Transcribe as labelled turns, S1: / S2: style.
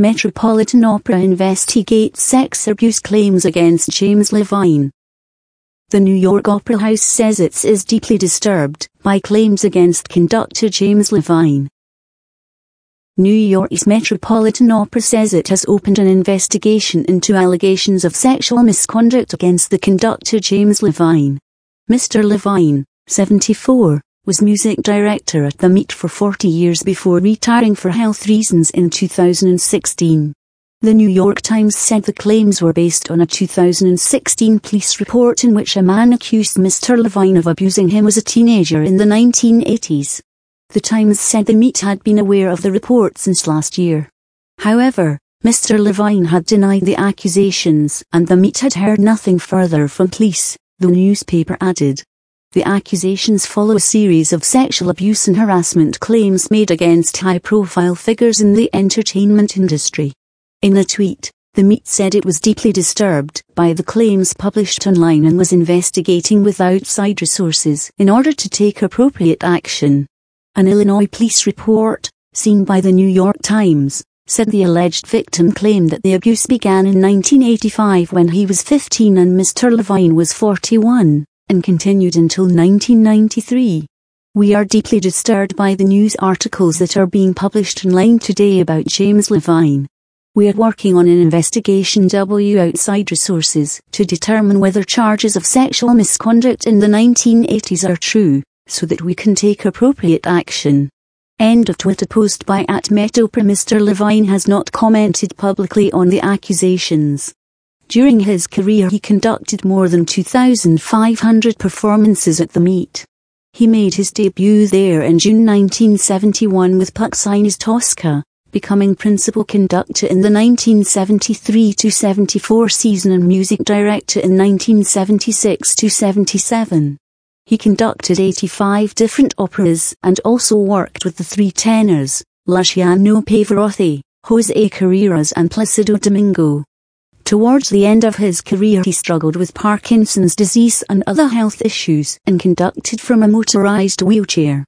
S1: Metropolitan Opera investigates sex abuse claims against James Levine. The New York Opera House says it is deeply disturbed by claims against conductor James Levine. New York's Metropolitan Opera says it has opened an investigation into allegations of sexual misconduct against the conductor James Levine. Mr. Levine, 74, was music director at the Meet for 40 years before retiring for health reasons in 2016. The New York Times said the claims were based on a 2016 police report in which a man accused Mr. Levine of abusing him as a teenager in the 1980s. The Times said the Meet had been aware of the report since last year. However, Mr. Levine had denied the accusations and the Meet had heard nothing further from police, the newspaper added. The accusations follow a series of sexual abuse and harassment claims made against high-profile figures in the entertainment industry. In a tweet, the Met said it was deeply disturbed by the claims published online and was investigating with outside resources in order to take appropriate action. An Illinois police report, seen by the New York Times, said the alleged victim claimed that the abuse began in 1985 when he was 15 and Mr. Levine was 41 and continued until 1993. We are deeply disturbed by the news articles that are being published online today about James Levine. We are working on an investigation W outside resources to determine whether charges of sexual misconduct in the 1980s are true, so that we can take appropriate action. End of Twitter post by at MetOpera Mr. Levine has not commented publicly on the accusations. During his career he conducted more than 2,500 performances at the Met. He made his debut there in June 1971 with Puccini's Tosca, becoming principal conductor in the 1973-74 season and music director in 1976-77. He conducted 85 different operas and also worked with the three tenors, Luciano Pavarotti, Jose Carreras and Placido Domingo. Towards the end of his career he struggled with Parkinson's disease and other health issues and conducted from a motorized wheelchair.